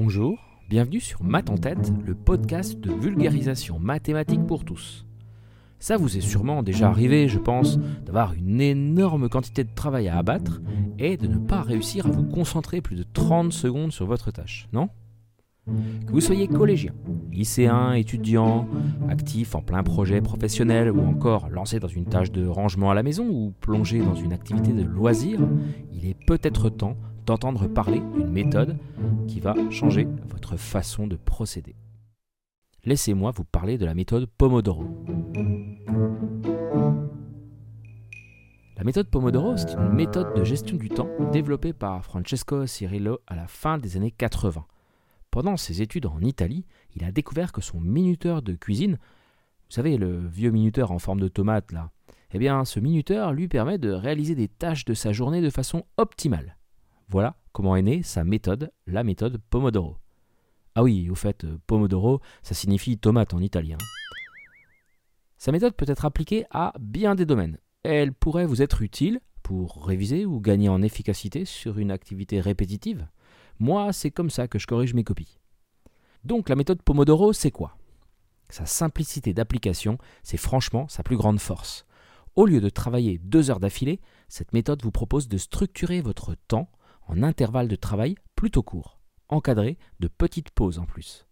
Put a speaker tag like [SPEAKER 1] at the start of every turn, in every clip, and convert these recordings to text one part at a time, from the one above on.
[SPEAKER 1] Bonjour, bienvenue sur Math en tête, le podcast de vulgarisation mathématique pour tous. Ça vous est sûrement déjà arrivé, je pense, d'avoir une énorme quantité de travail à abattre et de ne pas réussir à vous concentrer plus de 30 secondes sur votre tâche, non? Que vous soyez collégien, lycéen, étudiant, actif en plein projet professionnel ou encore lancé dans une tâche de rangement à la maison ou plongé dans une activité de loisir, il est peut-être temps d'entendre parler d'une méthode qui va changer votre façon de procéder. Laissez-moi vous parler de la méthode Pomodoro. La méthode Pomodoro, c'est une méthode de gestion du temps développée par Francesco Cirillo à la fin des années 80. Pendant ses études en Italie, il a découvert que son minuteur de cuisine, vous savez, le vieux minuteur en forme de tomate là, eh bien, ce minuteur lui permet de réaliser des tâches de sa journée de façon optimale. Voilà comment est née sa méthode, la méthode Pomodoro. Ah oui, au fait, euh, Pomodoro, ça signifie tomate en italien. Sa méthode peut être appliquée à bien des domaines. Elle pourrait vous être utile pour réviser ou gagner en efficacité sur une activité répétitive. Moi, c'est comme ça que je corrige mes copies. Donc la méthode Pomodoro, c'est quoi? Sa simplicité d'application, c'est franchement sa plus grande force. Au lieu de travailler deux heures d'affilée, cette méthode vous propose de structurer votre temps en intervalles de travail plutôt courts, encadrés de petites pauses en plus.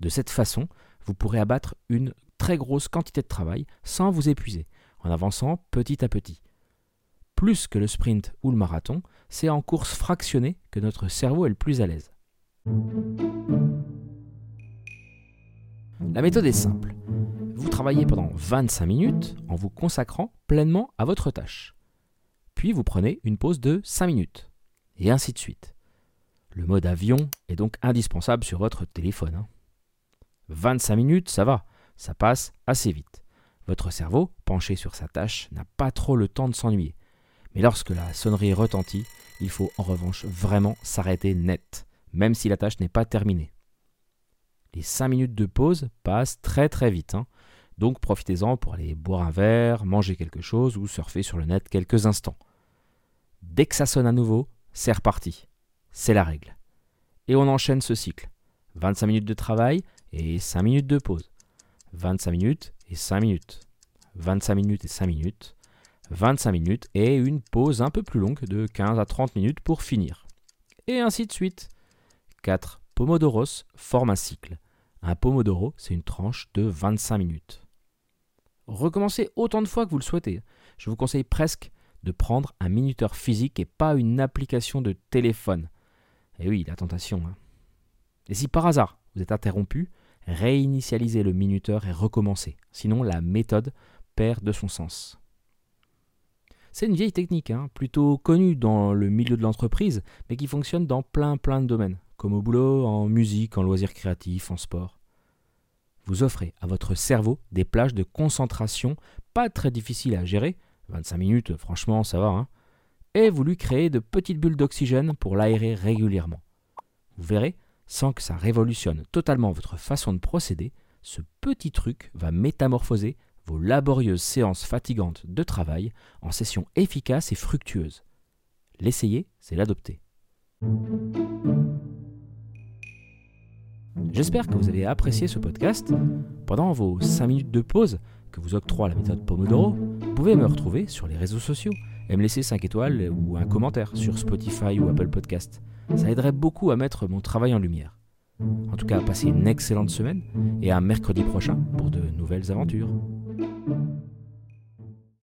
[SPEAKER 1] De cette façon, vous pourrez abattre une très grosse quantité de travail sans vous épuiser, en avançant petit à petit. Plus que le sprint ou le marathon, c'est en course fractionnée que notre cerveau est le plus à l'aise. La méthode est simple. Vous travaillez pendant 25 minutes en vous consacrant pleinement à votre tâche. Puis vous prenez une pause de 5 minutes et ainsi de suite. Le mode avion est donc indispensable sur votre téléphone. 25 hein. minutes, ça va, ça passe assez vite. Votre cerveau, penché sur sa tâche, n'a pas trop le temps de s'ennuyer. Mais lorsque la sonnerie retentit, il faut en revanche vraiment s'arrêter net, même si la tâche n'est pas terminée. Les 5 minutes de pause passent très très vite, hein. donc profitez-en pour aller boire un verre, manger quelque chose ou surfer sur le net quelques instants. Dès que ça sonne à nouveau, c'est reparti. C'est la règle. Et on enchaîne ce cycle. 25 minutes de travail et 5 minutes de pause. 25 minutes et 5 minutes. 25 minutes et 5 minutes. 25 minutes et une pause un peu plus longue de 15 à 30 minutes pour finir. Et ainsi de suite. 4 Pomodoros forment un cycle. Un Pomodoro, c'est une tranche de 25 minutes. Recommencez autant de fois que vous le souhaitez. Je vous conseille presque de prendre un minuteur physique et pas une application de téléphone. Et oui, la tentation. Hein. Et si par hasard vous êtes interrompu, réinitialisez le minuteur et recommencez. Sinon, la méthode perd de son sens. C'est une vieille technique, hein, plutôt connue dans le milieu de l'entreprise, mais qui fonctionne dans plein plein de domaines, comme au boulot, en musique, en loisirs créatifs, en sport. Vous offrez à votre cerveau des plages de concentration pas très difficiles à gérer, 25 minutes, franchement, ça va. Hein et vous lui créez de petites bulles d'oxygène pour l'aérer régulièrement. Vous verrez, sans que ça révolutionne totalement votre façon de procéder, ce petit truc va métamorphoser vos laborieuses séances fatigantes de travail en sessions efficaces et fructueuses. L'essayer, c'est l'adopter. J'espère que vous avez apprécié ce podcast. Pendant vos 5 minutes de pause que vous octroie la méthode Pomodoro, vous pouvez me retrouver sur les réseaux sociaux et me laisser 5 étoiles ou un commentaire sur Spotify ou Apple Podcast. Ça aiderait beaucoup à mettre mon travail en lumière. En tout cas, passez une excellente semaine et à mercredi prochain pour de nouvelles aventures.